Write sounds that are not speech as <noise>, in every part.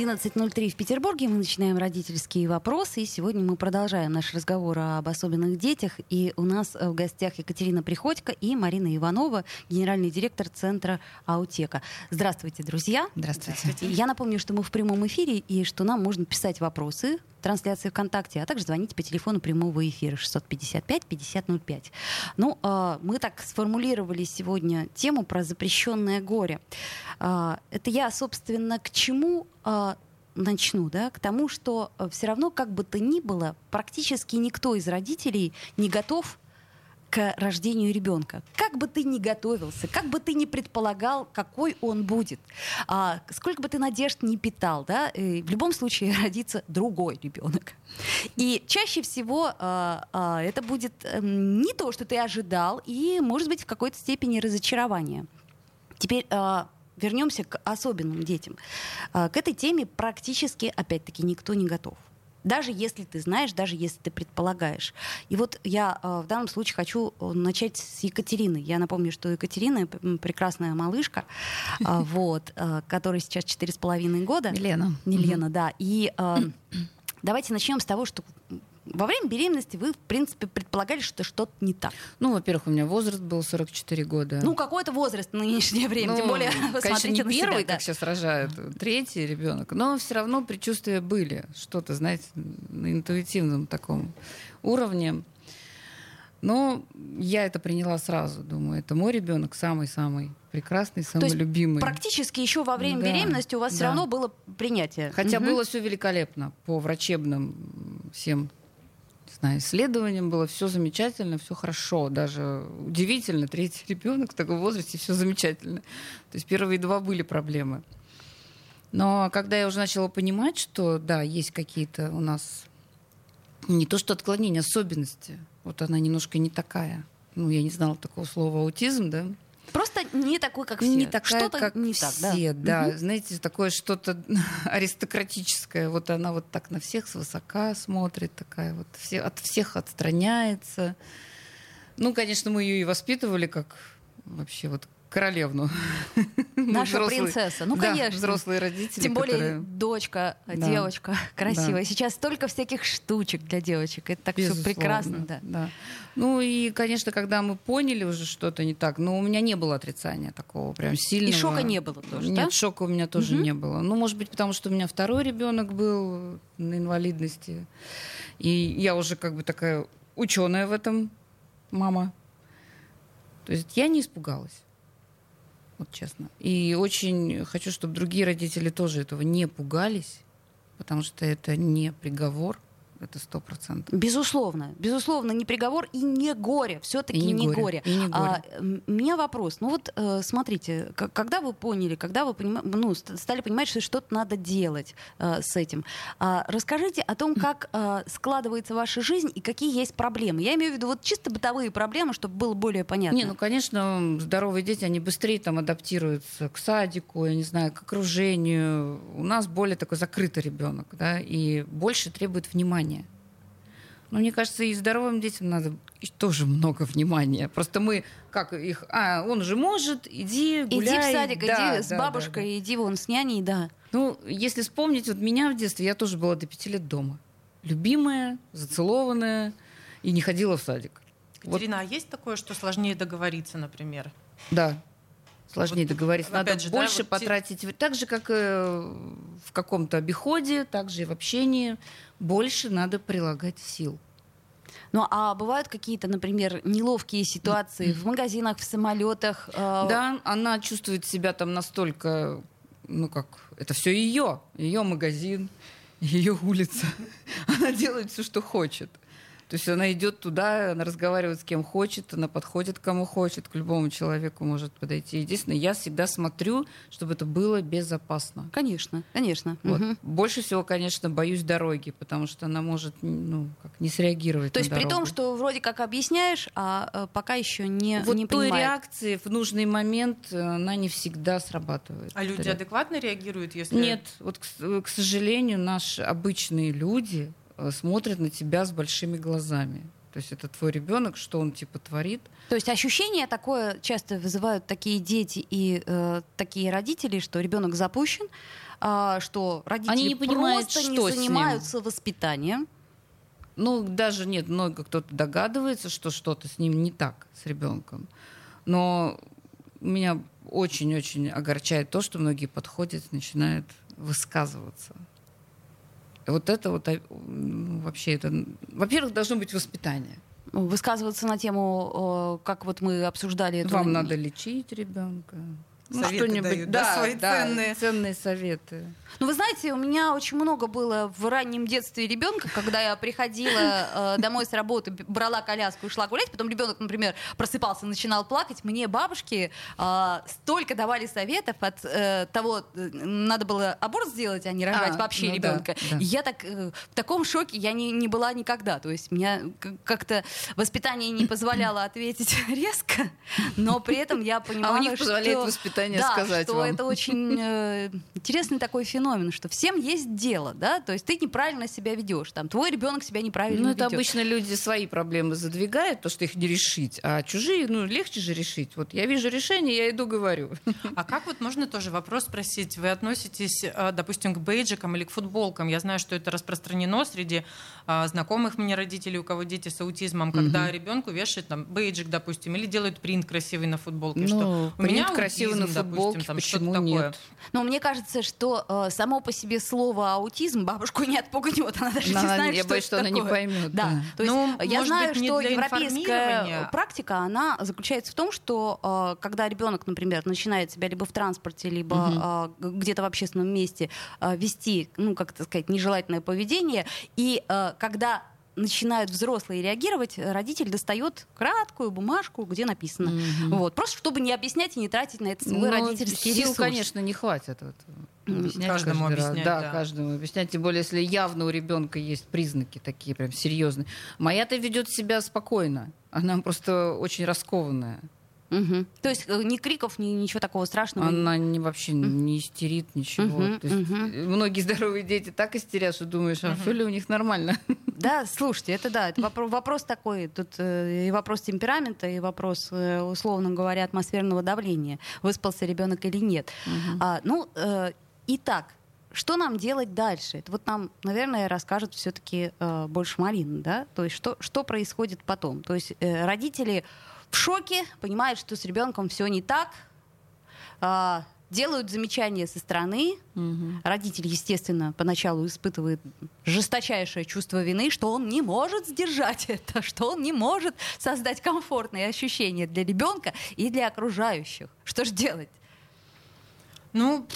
11.03 в Петербурге. Мы начинаем родительские вопросы. И сегодня мы продолжаем наш разговор об особенных детях. И у нас в гостях Екатерина Приходько и Марина Иванова, генеральный директор Центра Аутека. Здравствуйте, друзья. Здравствуйте. Здравствуйте. Я напомню, что мы в прямом эфире и что нам можно писать вопросы трансляции ВКонтакте, а также звонить по телефону прямого эфира 655-5005. Ну, э, мы так сформулировали сегодня тему про запрещенное горе. Э, это я, собственно, к чему э, начну, да, к тому, что все равно, как бы то ни было, практически никто из родителей не готов к рождению ребенка. Как бы ты ни готовился, как бы ты ни предполагал, какой он будет, а, сколько бы ты надежд не питал, да, э, в любом случае <laughs> родится другой ребенок. И чаще всего а, а, это будет а, не то, что ты ожидал, и, может быть, в какой-то степени разочарование. Теперь а, вернемся к особенным детям. А, к этой теме практически, опять-таки, никто не готов даже если ты знаешь, даже если ты предполагаешь. И вот я э, в данном случае хочу э, начать с Екатерины. Я напомню, что Екатерина прекрасная малышка, э, <laughs> вот, которой сейчас четыре с половиной года. Лена. Не Лена, да. И <clears throat> давайте начнем с того, что во время беременности вы, в принципе, предполагали, что что-то не так. Ну, во-первых, у меня возраст был 44 года. Ну, какой-то возраст в нынешнее время, ну, тем более, конечно, не на первый, себя, да. как сейчас рожают, третий ребенок, но все равно предчувствия были, что-то, знаете, на интуитивном таком уровне. Но я это приняла сразу, думаю, это мой ребенок самый-самый прекрасный, самый То есть любимый. Практически еще во время Да, беременности у вас все да. равно было принятие. Хотя Мгм. было все великолепно по врачебным всем не знаю, исследованиям было все замечательно, все хорошо, даже удивительно, третий ребенок в таком возрасте все замечательно. То есть первые два были проблемы. Но когда я уже начала понимать, что да, есть какие-то у нас не то что отклонения, особенности. Вот она немножко не такая. Ну, я не знала такого слова аутизм, да? Просто не такой, как все. Не такая, Что-то как не так, да. все, да. Мгм. Знаете, такое что-то <laughs> аристократическое. Вот она вот так на всех свысока смотрит, такая вот все, от всех отстраняется. Ну, конечно, мы ее и воспитывали как вообще вот королевну. <laughs> Мы Наша взрослые- принцесса. Ну, да, конечно. взрослые родители. Тем более которые- дочка, Да. девочка красивая. Да. Сейчас столько всяких штучек для девочек. Это так все Безусловно, прекрасно, да. Ну и, конечно, когда мы поняли уже что-то не так, но у меня не было отрицания такого прям сильного. И шока не было тоже, Нет, да? шока у меня тоже Мгм. не было. Ну, может быть, потому что у меня второй ребенок был на инвалидности. И я уже как бы такая ученая в этом мама. То есть я не испугалась. Вот честно. И очень хочу, чтобы другие родители тоже этого не пугались, потому что это не приговор, это сто процентов. Безусловно, безусловно, не приговор и не горе. Все-таки не не, горе, горе. и не горе. А, у меня вопрос. Ну вот э, смотрите, когда вы поняли, когда вы понима- ну, ст- стали понимать, что что-то надо делать э, с этим, а, расскажите о том, как э, складывается ваша жизнь и какие есть проблемы. Я имею в виду вот чисто бытовые проблемы, чтобы было более понятно. Не, ну, конечно, здоровые дети, они быстрее там адаптируются к садику, я не знаю, к окружению. У нас более такой закрытый ребенок, да, и больше требует внимания. Но мне кажется, и здоровым детям надо тоже много внимания. Просто мы, как их, а, он же может, иди, Иди гуляй. в садик, Да, иди с да, бабушкой, да, да. иди вон с няней, да. Ну, если вспомнить, вот меня в детстве, я тоже была до пяти лет дома. Любимая, зацелованная, и не ходила в садик. Вот Катерина, а есть такое, что сложнее договориться, например? Да. Сложнее Вот, договориться. Надо же, да, больше вот те- потратить. вре- Так же, как э, в каком-то обиходе, так же и в общении. Больше надо прилагать сил. Ну, а бывают какие-то, например, неловкие ситуации в магазинах, в самолетах? э, Да, она чувствует себя там настолько, ну как, это все ее, ее магазин, ее улица. <laughs> Она делает все, что хочет. То есть она идет туда, она разговаривает с кем хочет, она подходит к кому хочет, к любому человеку может подойти. Единственное, я всегда смотрю, чтобы это было безопасно. Конечно, конечно. Вот. Мгм. Больше всего, конечно, боюсь дороги, потому что она может ну, как, не среагировать. То на есть при том, дорогу. что вроде как объясняешь, а э, пока еще не, вот не той понимает. реакции в нужный момент э, она не всегда срабатывает. А люди адекватно реагируют, если... Нет, вот, к, к сожалению, наши обычные люди э, смотрят на тебя с большими глазами. То есть это твой ребенок, что он типа творит. То есть ощущение такое часто вызывают такие дети и э, такие родители, что ребенок запущен, а, что родители Они не понимают, просто не что с ним. занимаются воспитанием. Ну, даже нет, много кто-то догадывается, что что-то с ним не так, с ребенком. Но меня очень-очень огорчает то, что многие подходят, начинают высказываться. Вот это вот а, ну, вообще это, во-первых, должно быть воспитание. Высказываться на тему, как вот мы обсуждали эту... Вам надо лечить ребенка. Ну, Советы что-нибудь, дают, да, свои ценные. ценные советы. Ну, вы знаете, у меня очень много было в раннем детстве ребенка, когда я приходила э, домой с работы, брала коляску и шла гулять, потом ребенок, например, просыпался, начинал плакать. Мне бабушки э, столько давали советов от э, того, э, надо было аборт сделать, а не рожать А, вообще ну да, ребенка. да. И я так э, в таком шоке я не, не была никогда. То есть меня как-то воспитание не позволяло ответить <laughs> резко, но при этом я понимала, них позволяет что- воспитание да, сказать что вам. это очень <laughs> э, интересный такой феномен, что всем есть дело, да, то есть ты неправильно себя ведешь, там твой ребенок себя неправильно Ну, это ведет. обычно люди свои проблемы задвигают, то, что их не решить, а чужие, ну, легче же решить. Вот я вижу решение, я иду говорю. <laughs> А как вот можно тоже вопрос спросить? Вы относитесь, э, допустим, к бейджикам или к футболкам? Я знаю, что это распространено среди а, знакомых мне родителей, у кого дети с аутизмом, когда ребенку вешают там бейджик, допустим, или делают принт красивый на футболке. Ну, что у меня красивый на аутизм, допустим, футболке, там почему что-то такое. нет? Но мне кажется, что э, само по себе слово аутизм бабушку не отпугнет, она даже Она- не знает, я что боюсь, это что она не такое. поймет, Да, да. то есть Ну, я знаю, быть, не что европейская практика, она заключается в том, что э, когда ребенок, например, начинает себя либо в транспорте, либо э, г- где-то в общественном месте э, вести, ну, как это сказать, нежелательное поведение, и э, когда начинают взрослые реагировать, родитель достает краткую бумажку, где написано. Вот. Просто чтобы не объяснять и не тратить на это свой Ну, родительский сил, ресурс. конечно, не хватит. Вот, объяснять Каждому объяснять, Да, да. каждому объяснять. Тем более, если явно у ребенка есть признаки такие прям серьезные. Моя-то ведет себя спокойно. Она просто очень раскованная. Мгм. То есть э, ни криков, ни ничего такого страшного. Она не, вообще не истерит ничего. Мгм, То есть, э, Многие здоровые дети так истерят, что думаешь, а все ли у них нормально? Да, <laughs> слушайте, это да, это вопро- вопрос такой. Тут э, и вопрос темперамента, и вопрос, э, условно говоря, атмосферного давления. Выспался ребенок или нет. А, ну, э, итак, что нам делать дальше? Это вот нам, наверное, расскажет все-таки больше Марина, да? То есть что, что происходит потом? То есть э, родители в шоке, понимают, что с ребенком все не так, а, делают замечания со стороны, Родитель, естественно, поначалу испытывает жесточайшее чувство вины, что он не может сдержать это, <laughs> что он не может создать комфортные ощущения для ребенка и для окружающих. Что же делать? Ну,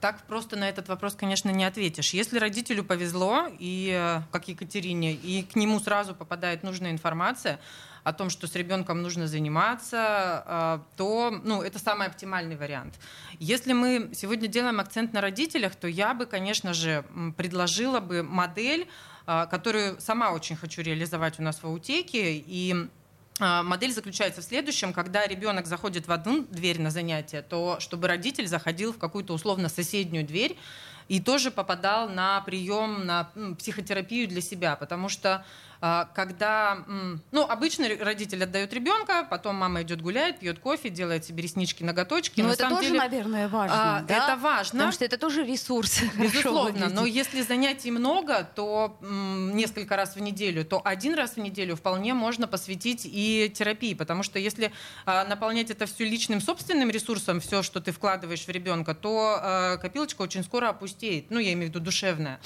так просто на этот вопрос, конечно, не ответишь. Если родителю повезло, и, э, как Екатерине, и к нему сразу попадает нужная информация о том, что с ребенком нужно заниматься, э, то ну, это самый оптимальный вариант. Если мы сегодня делаем акцент на родителях, то я бы, конечно же, предложила бы модель, э, которую сама очень хочу реализовать у нас в аутеке, и а, Модель заключается в следующем, когда ребенок заходит в одну дверь на занятие, то чтобы родитель заходил в какую-то условно соседнюю дверь и тоже попадал на прием, на психотерапию для себя, потому что а, когда, м, ну, обычно родитель отдает ребенка, потом мама идет гуляет, пьет кофе, делает себе реснички, ноготочки. Ну, На это тоже, деле, наверное, важно. а, да? это важно. Потому что это тоже ресурс. <laughs> Безусловно, но если занятий много, то несколько раз в неделю, то один раз в неделю вполне можно посвятить и терапии, потому что если а, наполнять это все личным собственным ресурсом, все, что ты вкладываешь в ребенка, то а, копилочка очень скоро опустеет, ну я имею в виду душевная.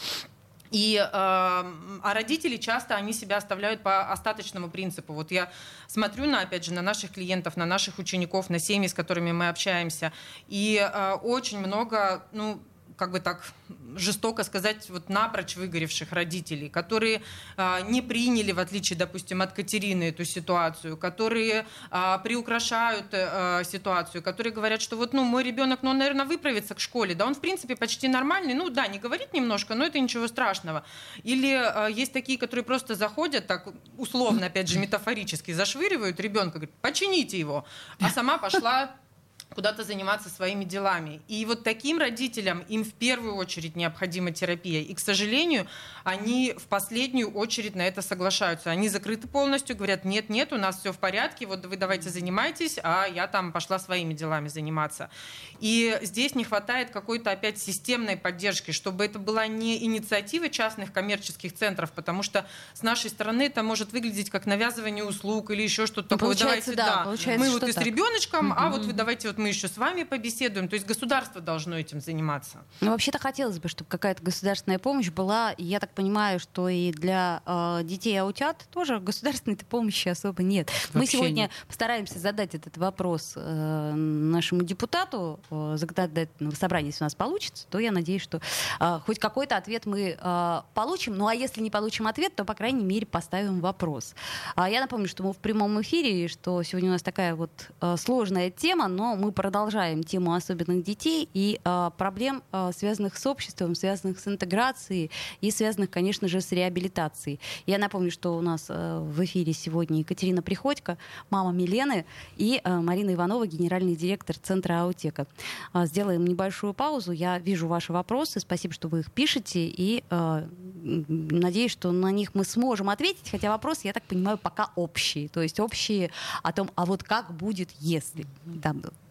И, э, а родители часто они себя оставляют по остаточному принципу. Вот я смотрю на, опять же, на наших клиентов, на наших учеников, на семьи, с которыми мы общаемся, и э, очень много, ну, как бы так жестоко сказать, вот напрочь выгоревших родителей, которые а, не приняли, в отличие, допустим, от Катерины, эту ситуацию, которые а, приукрашают а, ситуацию, которые говорят, что вот, ну, мой ребенок, ну, он, наверное, выправится к школе, да, он, в принципе, почти нормальный, ну, да, не говорит немножко, но это ничего страшного. Или а, есть такие, которые просто заходят, так, условно, опять же, <laughs> метафорически, зашвыривают ребенка, говорят, почините его, а сама пошла куда-то заниматься своими делами. И вот таким родителям им в первую очередь необходима терапия. И, к сожалению, они в последнюю очередь на это соглашаются. Они закрыты полностью, говорят, нет, нет, у нас все в порядке, вот вы давайте занимайтесь, а я там пошла своими делами заниматься. И здесь не хватает какой-то опять системной поддержки, чтобы это была не инициатива частных коммерческих центров, потому что с нашей стороны это может выглядеть как навязывание услуг или еще что-то ну, такое. Давайте, да, да. мы вот и с ребеночком, угу. а вот вы давайте вот мы еще с вами побеседуем. То есть государство должно этим заниматься. Ну, вообще-то хотелось бы, чтобы какая-то государственная помощь была. Я так понимаю, что и для э, детей аутят тоже государственной помощи особо нет. Вообще Мы сегодня нет. постараемся задать этот вопрос э, нашему депутату э, законодательного собрания, если у нас получится, то я надеюсь, что э, хоть какой-то ответ мы э, получим. Ну а если не получим ответ, то, по крайней мере, поставим вопрос. А я напомню, что мы в прямом эфире, что сегодня у нас такая вот э, сложная тема, но мы продолжаем тему особенных детей и э, проблем, э, связанных с обществом, связанных с интеграцией и связанных, конечно же, с реабилитацией. Я напомню, что у нас э, в эфире сегодня Екатерина Приходько, мама Милены, и э, Марина Иванова, генеральный директор Центра Аутека. Э, сделаем небольшую паузу. Я вижу ваши вопросы. Спасибо, что вы их пишете. И э, надеюсь, что на них мы сможем ответить. Хотя вопросы, я так понимаю, пока общие. То есть общие о том, а вот как будет, если. Там,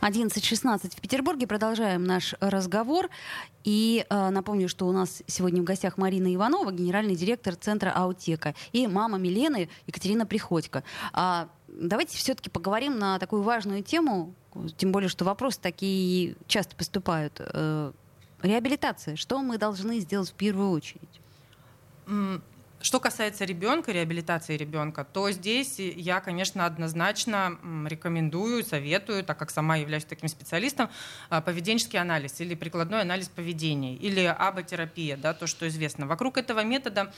11.16 в Петербурге. Продолжаем наш разговор. И э, напомню, что у нас сегодня в гостях Марина Иванова, генеральный директор Центра Аутека, и мама Милены Екатерина Приходько. А, давайте все-таки поговорим на такую важную тему, тем более, что вопросы такие часто поступают. Э, реабилитация. Что мы должны сделать в первую очередь? Что касается ребенка, реабилитации ребенка, то здесь я, конечно, однозначно рекомендую, советую, так как сама являюсь таким специалистом, а, поведенческий анализ или прикладной анализ поведения, или аботерапия, да, то, что известно. Вокруг этого метода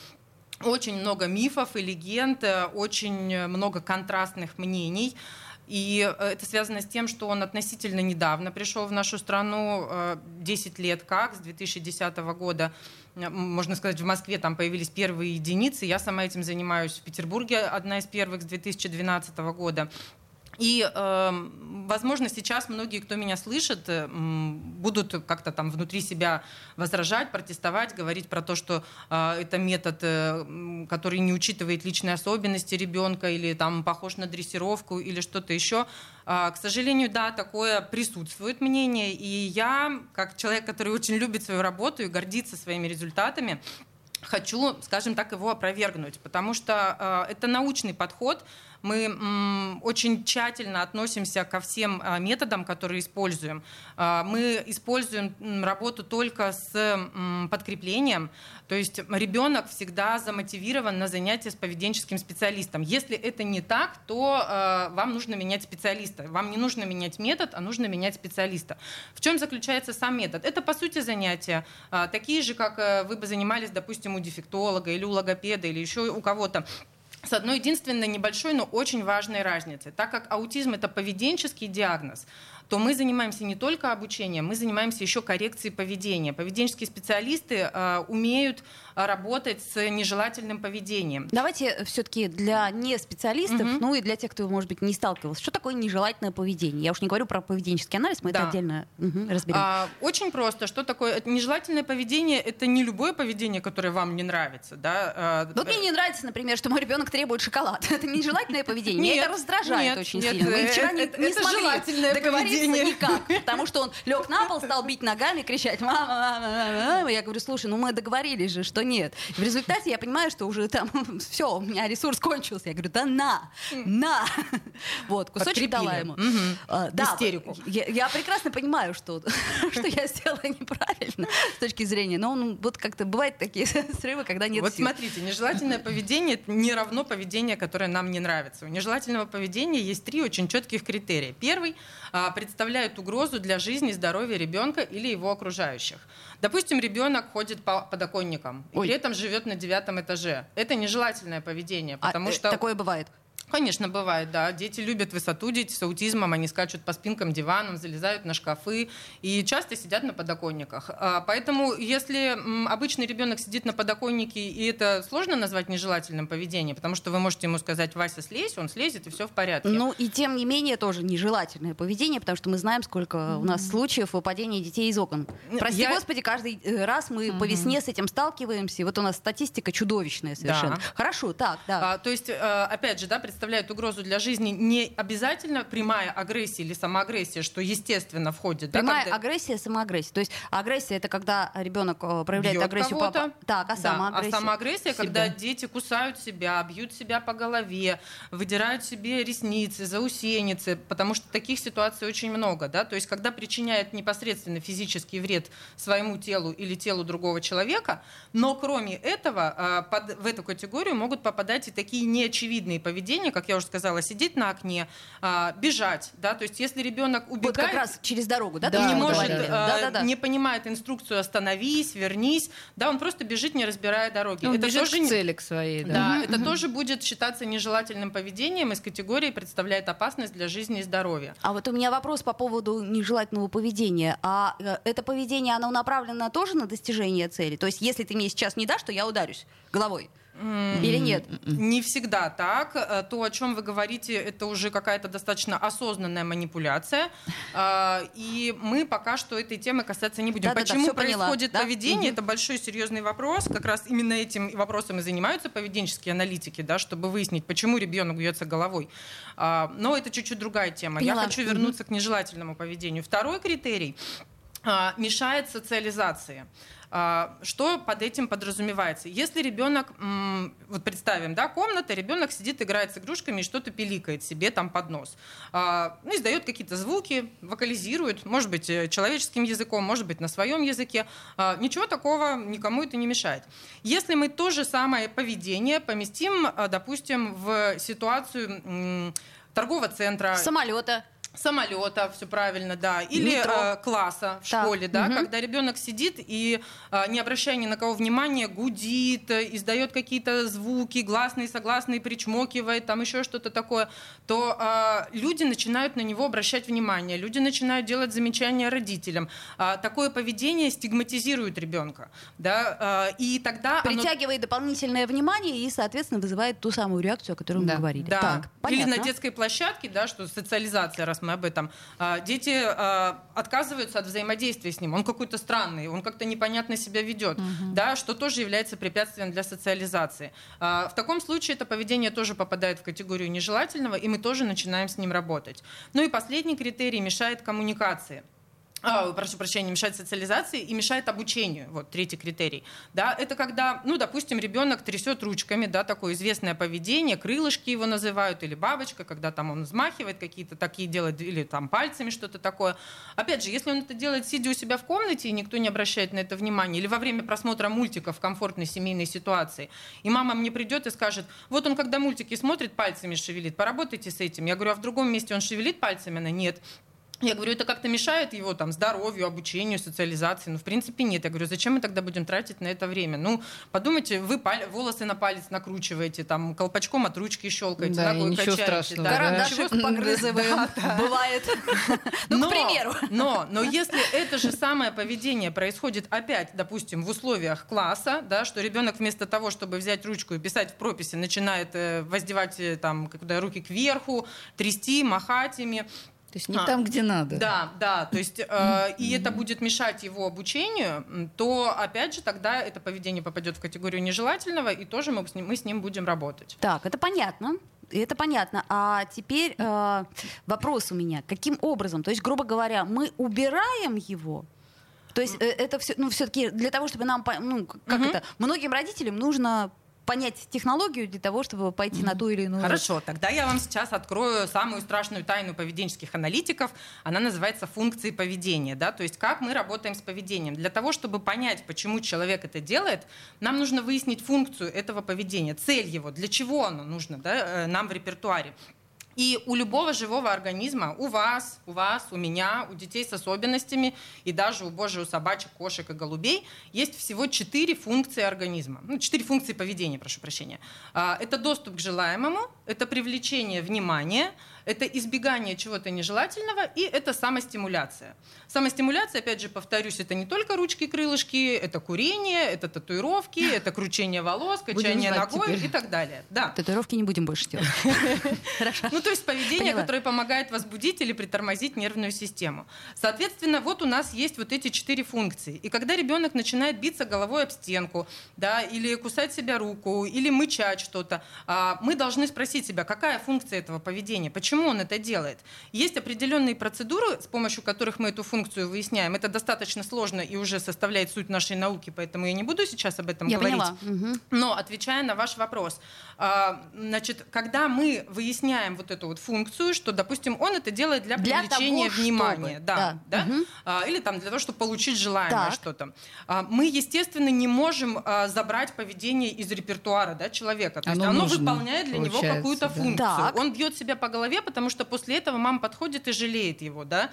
очень много мифов и легенд, э, очень много контрастных мнений. И э, это связано с тем, что он относительно недавно пришел в нашу страну, 10 э, лет как, с 2010 года можно сказать, в Москве там появились первые единицы. Я сама этим занимаюсь в Петербурге, одна из первых с 2012 года. И, э, возможно, сейчас многие, кто меня слышит, э, будут как-то там внутри себя возражать, протестовать, говорить про то, что э, это метод, э, который не учитывает личные особенности ребенка или там похож на дрессировку или что-то еще. Э, к сожалению, да, такое присутствует мнение. И я, как человек, который очень любит свою работу и гордится своими результатами, хочу, скажем так, его опровергнуть, потому что э, это научный подход, мы очень тщательно относимся ко всем а, методам, которые используем. А, мы используем работу только с подкреплением, то есть ребенок всегда замотивирован на занятия с поведенческим специалистом. Если это не так, то а, вам нужно менять специалиста. Вам не нужно менять метод, а нужно менять специалиста. В чем заключается сам метод? Это, по сути, занятия такие же, как э, вы бы занимались, допустим, у дефектолога или у логопеда или еще у кого-то с одной единственной небольшой, но очень важной разницей. Так как аутизм это поведенческий диагноз, то мы занимаемся не только обучением, мы занимаемся еще коррекцией поведения. Поведенческие специалисты э, умеют а, работать с нежелательным поведением. Давайте все-таки для не специалистов, угу. ну и для тех, кто, может быть, не сталкивался, что такое нежелательное поведение? Я уж не говорю про поведенческий анализ, мы да. это отдельно угу, разберем. А, очень просто. Что такое нежелательное поведение? Это не любое поведение, которое вам не нравится. Да? А, вот мне не нравится, например, что мой ребенок требует шоколад. <laughs> Это нежелательное поведение. Меня это раздражает очень сильно. Мы вчера не, смогли договориться поведение. никак, потому что он лег на пол, стал бить ногами, кричать «мама, мама, мама, мама». Я говорю, слушай, ну мы договорились же, что нет. И в результате я понимаю, что уже там <laughs> все, у меня ресурс кончился. Я говорю, да на, на. <laughs> Вот, кусочек дала ему. А, Да, Истерику. я, я прекрасно понимаю, что, <laughs> что я сделала неправильно с точки зрения, но ну, вот как-то бывают такие срывы, когда нет вот сил. смотрите, нежелательное поведение не равно поведение, которое нам не нравится. У нежелательного поведения есть три очень четких критерия. Первый а, представляет угрозу для жизни и здоровья ребенка или его окружающих. Допустим, ребенок ходит по подоконникам и Ой. при этом живет на девятом этаже. Это нежелательное поведение, А, потому э, что такое бывает. Конечно, бывает, да. Дети любят высоту, дети с аутизмом, они скачут по спинкам диванов, залезают на шкафы и часто сидят на подоконниках. А, Поэтому, если обычный ребенок сидит на подоконнике, и это сложно назвать нежелательным поведением, потому что вы можете ему сказать, Вася, слезь, он слезет, и все в порядке. Ну и тем не менее тоже нежелательное поведение, потому что мы знаем, сколько у нас случаев выпадения детей из окон. Прости Я- господи, каждый э, раз мы по весне с этим сталкиваемся. И вот у нас статистика чудовищная совершенно. Да. Хорошо, так, да. А, то есть, э, опять же, да, представляет угрозу для жизни не обязательно прямая агрессия или самоагрессия, что естественно входит. да, Прямая когда- агрессия, самоагрессия. То есть агрессия это когда ребенок э, проявляет Бьет агрессию по- Так, а Да, самоагрессия. А самоагрессия, Себя. когда дети кусают себя, бьют себя по голове, выдирают себе ресницы, заусеницы, потому что таких ситуаций очень много. Да? То есть, когда причиняет непосредственно физический вред своему телу или телу другого человека, но кроме этого, а, под- в эту категорию могут попадать и такие неочевидные поведения, как я уже сказала, сидеть на окне, а, бежать. Да? То есть, если ребенок убегает... Вот как раз через дорогу, да? Да, не да, может, да. э, Да-да-да. не понимает инструкцию «остановись», «вернись», да, он просто бежит, не разбирая дороги. Он это бежит тоже к цели к своей, да. да, это тоже будет считаться нежелательным поведением из категории представляет опасность для жизни и здоровья. А вот у меня вопрос по поводу нежелательного поведения. А э, это поведение, оно направлено тоже на достижение цели? То есть, если ты мне сейчас не дашь, то я ударюсь головой? Или нет? Не всегда так. Э, То, о чем вы говорите, это уже какая-то достаточно осознанная манипуляция. А, <laughs> И мы пока что этой темы касаться не будем. Да-да-да, Почему всё поняла, происходит да? поведение? Мгм. Это большой серьезный вопрос. Как раз именно этим вопросом и занимаются поведенческие аналитики, да, чтобы выяснить, почему ребенок бьется головой. А, Но это чуть-чуть другая тема. Поняла. Я хочу вернуться к нежелательному поведению. Второй критерий мешает социализации. А, Что под этим подразумевается? Если ребенок, вот представим, да, комната, ребенок сидит, играет с игрушками и что-то пиликает себе там под нос, А, ну, издает какие-то звуки, вокализирует, может быть, э, человеческим языком, может быть, на своем языке. А, Ничего такого никому это не мешает. Если мы то же самое поведение поместим, а, допустим, в ситуацию торгового центра, Самолета. Самолета, все правильно, да, или э, класса в Так, школе, да, мгм. когда ребенок сидит и, э, не обращая ни на кого внимания, гудит, э, издает какие-то звуки, гласные, согласные, причмокивает, там еще что-то такое, то э, люди начинают на него обращать внимание, люди начинают делать замечания родителям. А, такое поведение стигматизирует ребенка, да, э, и тогда оно Притягивает дополнительное внимание и, соответственно, вызывает ту самую реакцию, о которой мы Да. говорили. Да. Так, Или понятно. на детской площадке, да, что социализация, мы об этом. А, Дети а, отказываются от взаимодействия с ним. Он какой-то странный, он как-то непонятно себя ведет, да, что тоже является препятствием для социализации. А, В таком случае это поведение тоже попадает в категорию нежелательного, и мы тоже начинаем с ним работать. Ну и последний критерий мешает коммуникации. А, прошу прощения, мешает социализации и мешает обучению. Вот третий критерий. Да, это когда, ну, допустим, ребенок трясет ручками, да, такое известное поведение, крылышки его называют, или бабочка, когда там он взмахивает какие-то такие делает, или там пальцами что-то такое. Опять же, если он это делает, сидя у себя в комнате, и никто не обращает на это внимания, или во время просмотра мультика в комфортной семейной ситуации, и мама мне придет и скажет, вот он, когда мультики смотрит, пальцами шевелит, поработайте с этим. Я говорю, а в другом месте он шевелит пальцами? Она, нет. Я говорю, это как-то мешает его там здоровью, обучению, социализации? Ну, в принципе, нет. Я говорю, зачем мы тогда будем тратить на это время? Ну, подумайте, вы паль- волосы на палец накручиваете, там, колпачком от ручки щелкаете, Да, ногой ничего качаете. страшного, да. да. Карандашик Ничего- погрызываем. <laughs> Бывает. <laughs> Ну, к примеру. Но, но если это же самое поведение происходит опять, допустим, в условиях класса, да, что ребенок вместо того, чтобы взять ручку и писать в прописи, начинает э, воздевать э, там, когда руки кверху, трясти, махать ими, То есть не А, там, где надо. Да, да, то есть э, и это будет мешать его обучению, то опять же тогда это поведение попадет в категорию нежелательного, и тоже мы с ним, мы с ним будем работать. Так, это понятно. это понятно. А теперь э, вопрос у меня. Каким образом? То есть, грубо говоря, мы убираем его? То есть э, это все, ну, все-таки для того, чтобы нам, ну, как Мгм. это, многим родителям нужно понять технологию для того, чтобы пойти на ту или иную. Хорошо, тогда я вам сейчас открою самую страшную тайну поведенческих аналитиков. Она называется функции поведения. Да? То есть как мы работаем с поведением. Для того, чтобы понять, почему человек это делает, нам нужно выяснить функцию этого поведения, цель его, для чего оно нужно да, э, нам в репертуаре. И у любого живого организма, у вас, у вас, у меня, у детей с особенностями и даже у божьих, у собачек, кошек и голубей есть всего четыре функции организма. Ну, четыре функции поведения, прошу прощения. А, Это доступ к желаемому, это привлечение внимания, это избегание чего-то нежелательного и это самостимуляция. Самостимуляция, опять же, повторюсь, это не только ручки, крылышки, это курение, это татуировки, <laughs> это кручение волос, качание ногой теперь. и так далее. Да. Татуировки не будем больше делать. <laughs> Ну, то есть поведение, которое помогает возбудить или притормозить нервную систему. Соответственно, вот у нас есть вот эти четыре функции. И когда ребенок начинает биться головой об стенку, да, или кусать себя руку, или мычать что-то, а, мы должны спросить себя, какая функция этого поведения, почему он это делает. Есть определенные процедуры, с помощью которых мы эту функцию выясняем. Это достаточно сложно и уже составляет суть нашей науки, поэтому я не буду сейчас об этом Я говорить. поняла. Но отвечая на ваш вопрос, значит, когда мы выясняем вот эту вот функцию, что, допустим, он это делает для Для привлечения того, внимания, чтобы. да, Да. да. А, или там для того, чтобы получить желаемое Так. что-то, А, мы, естественно, не можем а, забрать поведение из репертуара да, человека. То есть Оно оно нужно, выполняет для него какую-то да. функцию. Так. Он бьет себя по голове, потому что после этого мама подходит и жалеет его, да.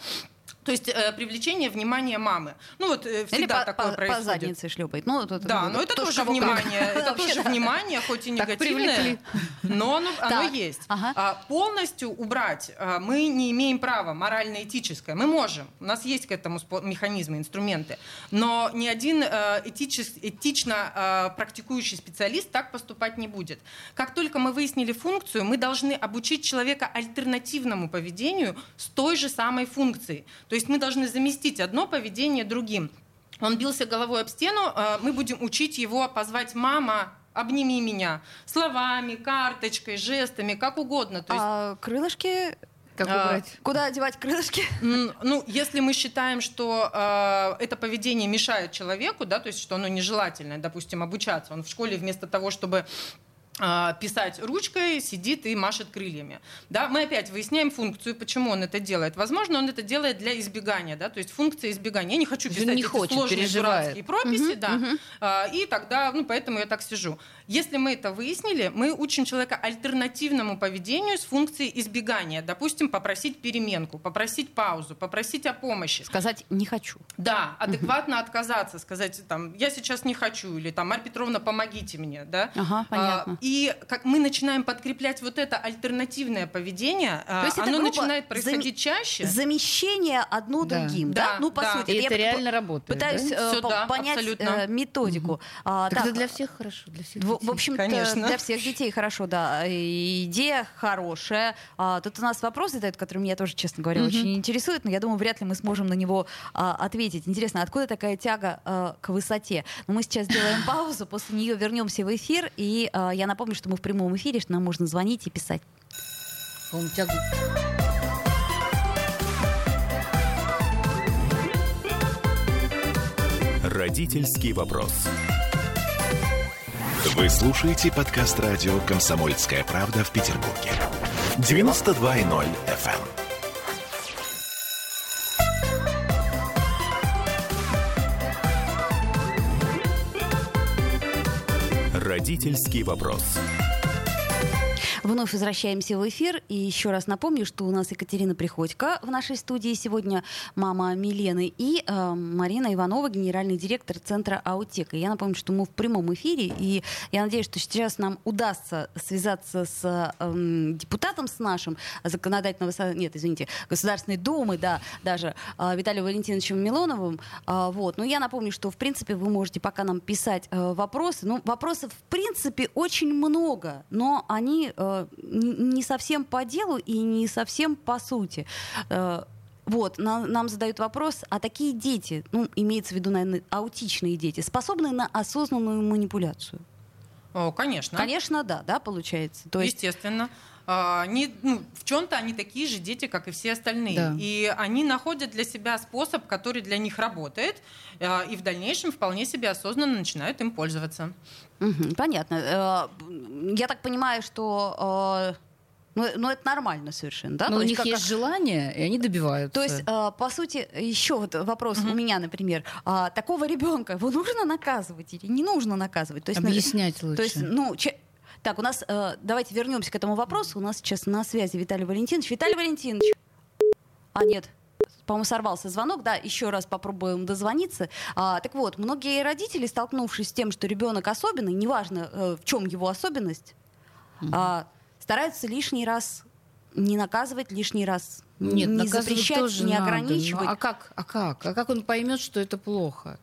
То есть э, привлечение внимания мамы. Ну вот э, Или всегда по, такое по- по происходит. заднице шлепает. Ну, вот Да, вот но это тоже кого как. внимание, <laughs> это тоже внимание, хоть и негативное, но оно, оно есть. ага. А, полностью убрать а, мы не имеем права, морально-этическое. Мы можем, у нас есть к этому механизмы, инструменты, но ни один э, этичес- этично э, практикующий специалист так поступать не будет. Как только мы выяснили функцию, мы должны обучить человека альтернативному поведению с той же самой функцией. То есть мы должны заместить одно поведение другим. Он бился головой об стену, э, мы будем учить его позвать «мама», обними меня словами, карточкой, жестами, как угодно. То есть, А крылышки... Как А, убрать? Куда одевать крылышки? ну, если мы считаем, что э, это поведение мешает человеку, да, то есть что оно нежелательное, допустим, обучаться, он в школе вместо того, чтобы писать ручкой, сидит и машет крыльями. Да, мы опять выясняем функцию, почему он это делает. Возможно, он это делает для избегания, да, то есть функция избегания. Я не хочу писать не эти хочет, сложные переживает. дурацкие прописи, Мгм, да, мгм. А, И тогда, ну, поэтому я так сижу. Если мы это выяснили, мы учим человека альтернативному поведению с функцией избегания. Допустим, попросить переменку, попросить паузу, попросить о помощи. Сказать «не хочу». Да, адекватно отказаться, сказать, там, я сейчас не хочу, или там, Марья Петровна, помогите мне, да. Ага, понятно. А, И как мы начинаем подкреплять вот это альтернативное поведение, а, То есть это, оно грубо, начинает зам- происходить чаще. Замещение одно Да. другим, да? Да, Ну, по да. сути. И Я это по- реально работает, Пытаюсь да? э, Всё, по- да, понять абсолютно. э, методику. А, Так так, это для всех хорошо, для всех В, детей. в общем, Конечно. для всех детей хорошо, да. Идея хорошая. А, тут у нас вопрос задают, который меня тоже, честно говоря, Мгм. очень интересует, но я думаю, вряд ли мы сможем на него а, ответить. Интересно, откуда такая тяга а, к высоте? Но мы сейчас сделаем паузу, после нее вернемся в эфир, и а, я напомню, что мы в прямом эфире, что нам можно звонить и писать. Родительский вопрос. Вы слушаете подкаст радио «Комсомольская правда» в Петербурге. 92.0 FM. Родительский вопрос. Вновь возвращаемся в эфир. И еще раз напомню, что у нас Екатерина Приходько в нашей студии сегодня, мама Милены, и э, Марина Иванова, генеральный директор Центра Аутека. Я напомню, что мы в прямом эфире, и я надеюсь, что сейчас нам удастся связаться с эм, депутатом, с нашим законодательного... Нет, извините, Государственной Думы, да, даже э, Виталием Валентиновичем Милоновым. А, вот. Но я напомню, что, в принципе, вы можете пока нам писать э, вопросы. Ну, вопросов, в принципе, очень много, но они э, не совсем по делу и не совсем по сути. Э, вот, на- нам задают вопрос, а такие дети, ну, имеется в виду, наверное, аутичные дети, способны на осознанную манипуляцию? О, конечно. Конечно, да, да, получается. То есть Естественно. а, они, ну, в чем-то они такие же дети, как и все остальные. Да. И они находят для себя способ, который для них работает, а, и в дальнейшем вполне себе осознанно начинают им пользоваться. Понятно. Э, Я так понимаю, что... э, Ну, ну, это нормально совершенно, да? Но То у них как- есть желание, и они добиваются. То есть, э, по сути, еще вот вопрос у меня, например. А, такого ребенка его нужно наказывать или не нужно наказывать? То есть, на- Объяснять лучше. То есть, ну, че- так, у нас, э, давайте вернемся к этому вопросу. У нас сейчас на связи Виталий Валентинович. Виталий Валентинович. А, нет. По-моему, сорвался звонок, да, еще раз попробуем дозвониться. А, так вот, многие родители, столкнувшись с тем, что ребенок особенный, неважно, э, в чем его особенность, а, стараются лишний раз не наказывать, лишний раз Нет, не запрещать, тоже не надо. ограничивать. Ну, а как? А как? А как он поймет, что это плохо?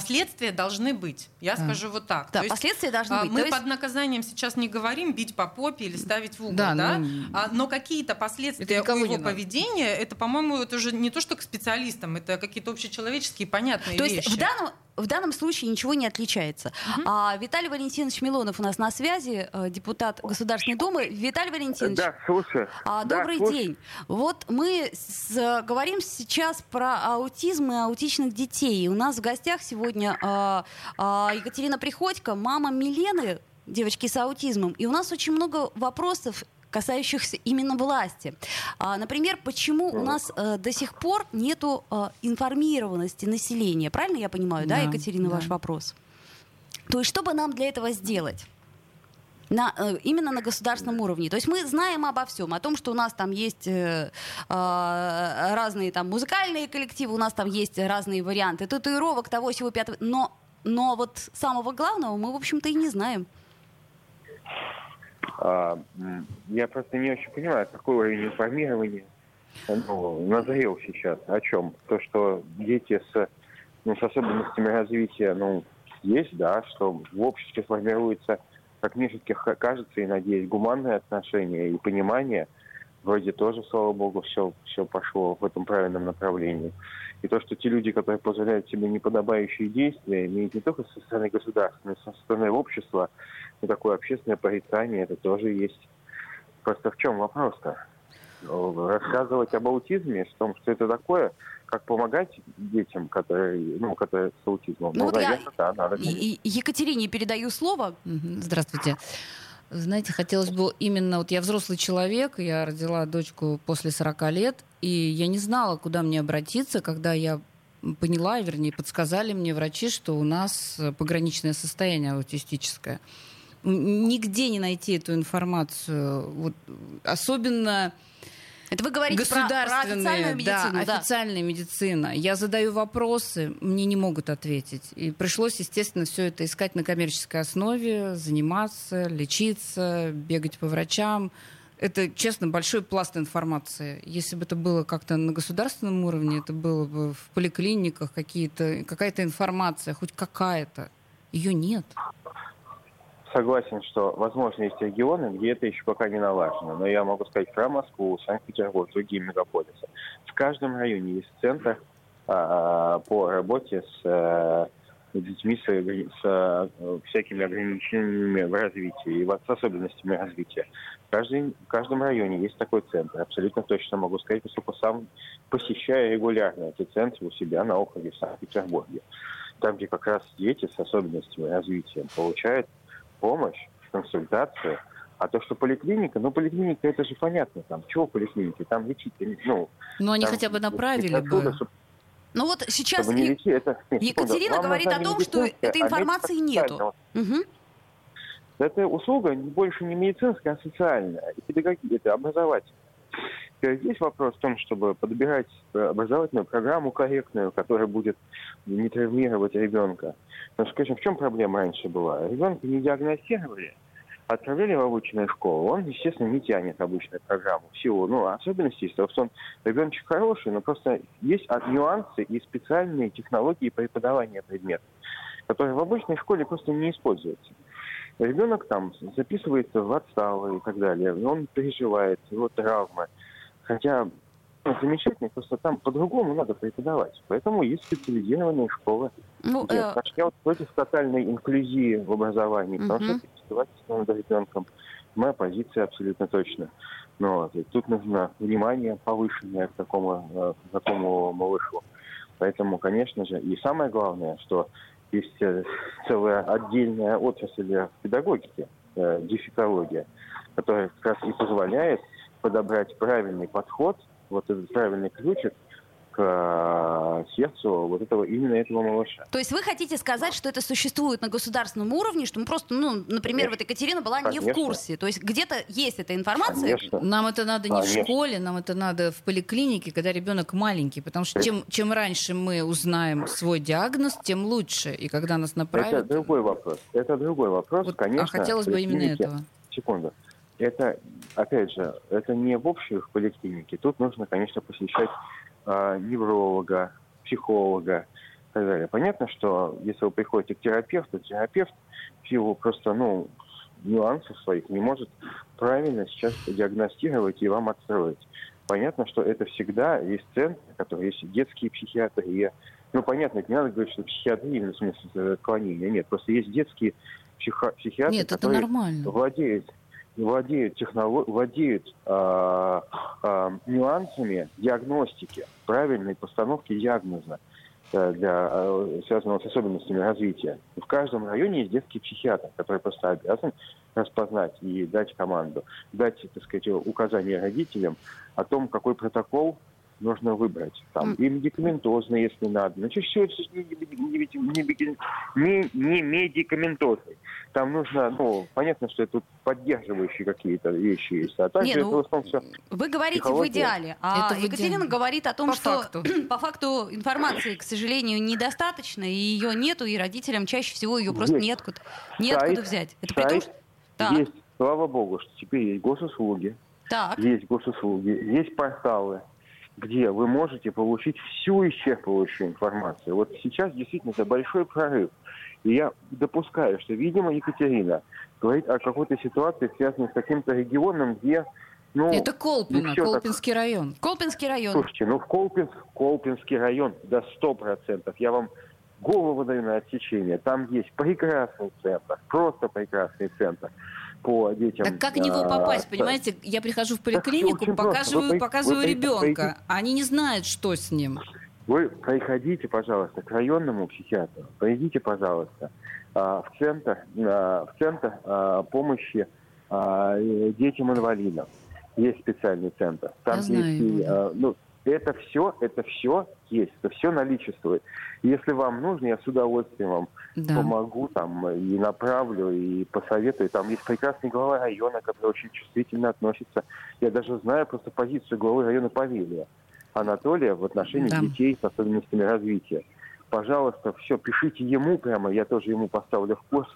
Последствия должны быть. Я Да. скажу вот так. Да, То есть, последствия должны а, быть. Мы То есть- под наказанием сейчас не говорим бить по попе или ставить в угол, Да, да? ну, А, но какие-то последствия у его поведения, это, по-моему, это уже не то, что к специалистам, это какие-то общечеловеческие понятные То вещи. есть в данном, в данном случае ничего не отличается. А, Виталий Валентинович Милонов у нас на связи, э, депутат Государственной Думы. Виталий Валентинович, Да, слушаю. а, Да, добрый слушаю. день. Вот мы с- говорим сейчас про аутизм и аутичных детей. У нас в гостях сегодня а, а, Екатерина Приходько, мама Милены, девочки с аутизмом. И у нас очень много вопросов касающихся именно власти. А, например, почему у нас э, до сих пор нету э, информированности населения? Правильно я понимаю, да, Да, Екатерина, да. ваш вопрос? То есть что бы нам для этого сделать? На, э, именно на государственном уровне. То есть мы знаем обо всем, о том, что у нас там есть э, э, разные там музыкальные коллективы, у нас там есть разные варианты татуировок, того, всего пятого. Но, но вот самого главного мы, в общем-то, и не знаем. А, я просто не очень понимаю, какой уровень информирования ну, назрел сейчас. О чем? То, что дети с, ну, с особенностями развития, ну, есть, да, что в обществе формируется, как мне кажется, и надеюсь, гуманное отношение и понимание. Вроде тоже, слава богу, все, все пошло в этом правильном направлении. И то, что те люди, которые позволяют себе неподобающие действия, имеют не только со стороны государства, но и со стороны общества, и такое общественное порицание, это тоже есть. Просто в чем вопрос-то? Рассказывать об аутизме, о том, что это такое, как помогать детям, которые, ну, которые с аутизмом. Ну, вот я- наверное, да, надо. И Екатерине передаю слово. Здравствуйте. Знаете, хотелось бы именно... Вот я взрослый человек, я родила дочку после 40 лет, и я не знала, куда мне обратиться, когда я поняла, вернее, подсказали мне врачи, что у нас э, пограничное состояние аутистическое. Нигде не найти эту информацию. Вот, особенно Это вы говорите про, про государственные, официальную медицину, да, да. официальная медицина. Я задаю вопросы, мне не могут ответить. И пришлось, естественно, все это искать на коммерческой основе, заниматься, лечиться, бегать по врачам. Это, честно, большой пласт информации. Если бы это было как-то на государственном уровне, это было бы в поликлиниках какие-то, какая-то информация, хоть какая-то. Ее нет. Согласен, что, возможно, есть регионы, где это еще пока не налажено. Но я могу сказать про Москву, Санкт-Петербург, другие мегаполисы. В каждом районе есть центр а, по работе с а, детьми с, с, а, всякими ограничениями в развитии и с особенностями развития. В, каждой- в каждом районе есть такой центр. Абсолютно точно могу сказать, поскольку сам посещаю регулярно эти центры у себя на округе в Санкт-Петербурге. Там, где как раз дети с особенностями развития получают помощь, консультацию. А то, что поликлиника, ну, поликлиника, это же понятно, там, чего поликлиники, там лечить, ну... Но они там хотя бы направили бы. Ну вот сейчас не лечить, это... нет, Екатерина секунду. Говорит о том, что этой а информации нету. медико-социальная. Мгм. Это услуга больше не медицинская, а социальная, и педагогическая, это образовательная. Здесь вопрос в том, чтобы подбирать э, образовательную программу корректную, которая будет не травмировать ребенка. Но, скажем, в чем проблема раньше была? Ребенка не диагностировали, отправляли в обычную школу, он, естественно, не тянет обычную программу в силу ну, особенностей, того, что он ребеночек хороший, но просто есть нюансы и специальные технологии преподавания предметов, которые в обычной школе просто не используются. Ребенок там записывается в отсталый и так далее, он переживает, его травмы. Хотя конечно, замечательно, просто там по-другому надо преподавать. Поэтому есть специализированные школы. Ну, где, э, я вот против тотальной инклюзии в образовании, потому что издевательство над ребенком. Моя позиция абсолютно точно. Но вот, и тут нужно внимание повышенное к такому, э, к такому малышу. Поэтому, конечно же, и самое главное, что есть э, целая отдельная отрасль в педагогике, э, дефектология, которая как раз и позволяет подобрать правильный подход, вот этот правильный ключик к э, сердцу вот этого именно этого малыша. То есть вы хотите сказать, что это существует на государственном уровне, что мы просто, ну, например, вот Екатерина была не в Конечно. курсе. То есть где-то есть эта информация. Конечно. Нам это надо не в Конечно. школе, нам это надо в поликлинике, когда ребенок маленький. Потому что чем, чем раньше мы узнаем свой диагноз, тем лучше. И когда нас Это направят... другой вопрос. Это другой вопрос, Вот, конечно. а хотелось бы именно этого. Секунду. Это, опять же, это не в общих поликлинике. Тут нужно, конечно, посещать а, невролога, психолога и так далее. Понятно, что если вы приходите к терапевту, терапевт в силу просто, ну, нюансов своих не может правильно сейчас диагностировать и вам отстроить. Понятно, что это всегда есть центры, которые есть детские психиатрия. Ну, понятно, не надо говорить, что психиатрия, в смысле э, отклонения. Нет, просто есть детские психо- психиатры, Нет, это которые нормально. владеют, владеют, технолог... владеют а, а, нюансами диагностики, правильной постановки диагноза э, для, э, связанного с особенностями развития. В каждом районе есть детский психиатр, который просто обязан распознать и дать команду, дать, так сказать, указания родителям о том, какой протокол нужно выбрать. Там, и медикаментозный, если надо. Значит, все это не, не, не- не- не медикаментозный. Там нужно, ну, понятно, что это тут поддерживающие какие-то вещи есть. А также Не, ну, это в основном все Вы говорите в идеале, а Это в Екатерина идеале. говорит о том, По что факту. <clears throat> по факту информации, к сожалению, недостаточно, и ее нету, и родителям чаще всего ее просто Есть. неоткуда, неоткуда Сайт, взять. Это при том, сайт что... Так, есть, слава богу, что теперь есть госуслуги, так. есть госуслуги, есть порталы, где вы можете получить всю исчерпывающую информацию. Вот сейчас действительно это большой прорыв. И я допускаю, что, видимо, Екатерина говорит о какой-то ситуации, связанной с каким-то регионом, где, ну, Это Колпино, не всё так- Колпинский район. Колпинский район. Слушайте, ну в Колпинск, Колпинский район до 100%. Я вам голову даю на отсечение. Там есть прекрасный центр, просто прекрасный центр по детям. Так как в него а, попасть, понимаете? Я прихожу в <laughs> поликлинику, показываю, Вы показываю вы ребенка. Они не знают, что с ним. Вы приходите, пожалуйста, к районному психиатру. Придите, пожалуйста, а, в центр, а, в центр помощи детям-инвалидам. Есть специальный центр. Я есть знаю и, ну, это все, это все есть, это все наличествует. Если вам нужно, я с удовольствием вам Да. помогу там и направлю, и посоветую. Там есть прекрасный глава района, который очень чувствительно относится. Я даже знаю просто позицию главы района Павелия Анатолия в отношении Да. детей с особенностями развития. Пожалуйста, все, пишите ему прямо, я тоже ему поставлю в курс,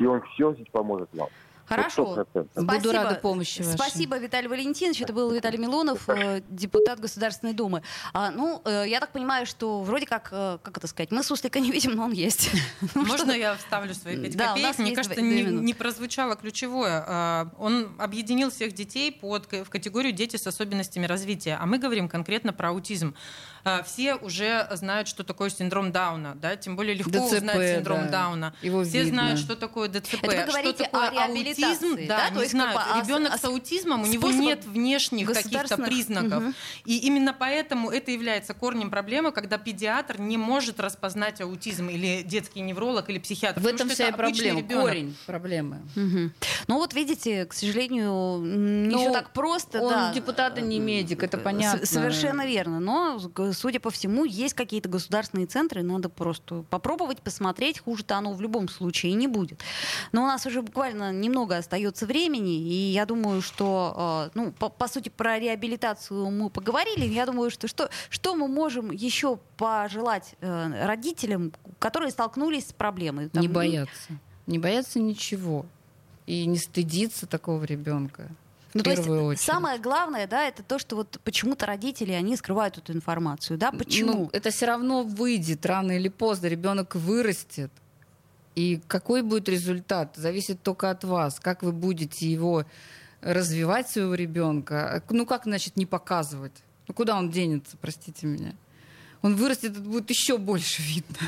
и он все здесь поможет вам. Хорошо. Вот 100%. Буду рада помощи вашей. Спасибо, Виталий Валентинович. Это был Виталий Милонов, э, депутат Государственной Думы. А, ну, э, я так понимаю, что вроде как, э, как это сказать, мы суслика не видим, но он есть. <laughs> Ну, Можно я вставлю свои пять Да, у копеек? Мне кажется, не, прозвучало ключевое. А, Он объединил всех детей под, в категорию дети с особенностями развития. А мы говорим конкретно про аутизм. А, Все уже знают, что такое синдром Дауна, да? Тем более легко ДЦП, узнать синдром да. Дауна. Его Все видно. знают, что такое ДЦП. Это вы что говорите такое о реабилитации, аутизм. да? Да, То не есть знают. как бы Ребенок о с аутизмом, у него нет внешних каких-то признаков. Мгм. И именно поэтому это является корнем проблемы, когда педиатр не может распознать аутизм или детский невролог или психиатр. В этом вся и проблема, корень проблемы. Мгм. Ну вот видите, к сожалению, не Ну, все так просто. Он да. депутат и не медик, это С- понятно. Совершенно верно. Но, судя по всему, есть какие-то государственные центры. Надо просто попробовать, посмотреть. Хуже-то оно в любом случае не будет. Но у нас уже буквально немного остается времени. И я думаю, что, э, ну, по, по сути, про реабилитацию мы поговорили. Я думаю, что что, что мы можем еще пожелать э, родителям, которые столкнулись с проблемой? Там, Не ну, бояться. Не бояться ничего. И не стыдиться такого ребенка. Ну, то есть очередь. самое главное, да, это то, что вот почему-то родители, они скрывают эту информацию, да, почему? Ну, это все равно выйдет рано или поздно. Ребенок вырастет. И какой будет результат, зависит только от вас. Как вы будете его развивать, своего ребенка. Ну, как, значит, не показывать? Ну куда он денется, простите меня? Он вырастет, это будет еще больше видно.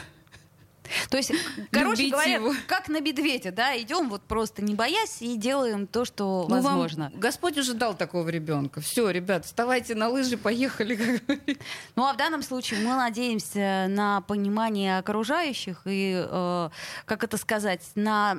То есть, <laughs> короче говоря, его. как на медведя, да, идем вот просто не боясь и делаем то, что Ну, вам возможно. Господь уже дал такого ребенка. Все, ребят, вставайте на лыжи, поехали. <laughs> Ну а в данном случае мы надеемся на понимание окружающих и, э, как это сказать, на,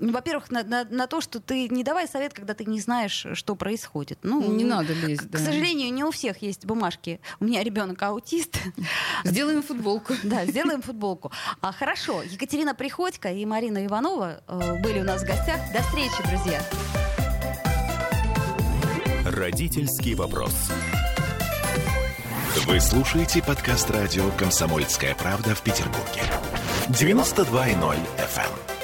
во-первых, на, на- на то, что ты не давай совет, когда ты не знаешь, что происходит. Ну, Не надо лезть, К да. сожалению, не у всех есть бумажки. У меня ребенок аутист. <laughs> Сделаем футболку. <laughs> Да, сделаем футболку. А, хорошо, Екатерина Приходько и Марина Иванова э, были у нас в гостях. До встречи, друзья. Родительский вопрос. Вы слушаете подкаст радио «Комсомольская правда» в Петербурге. 92.0 FM.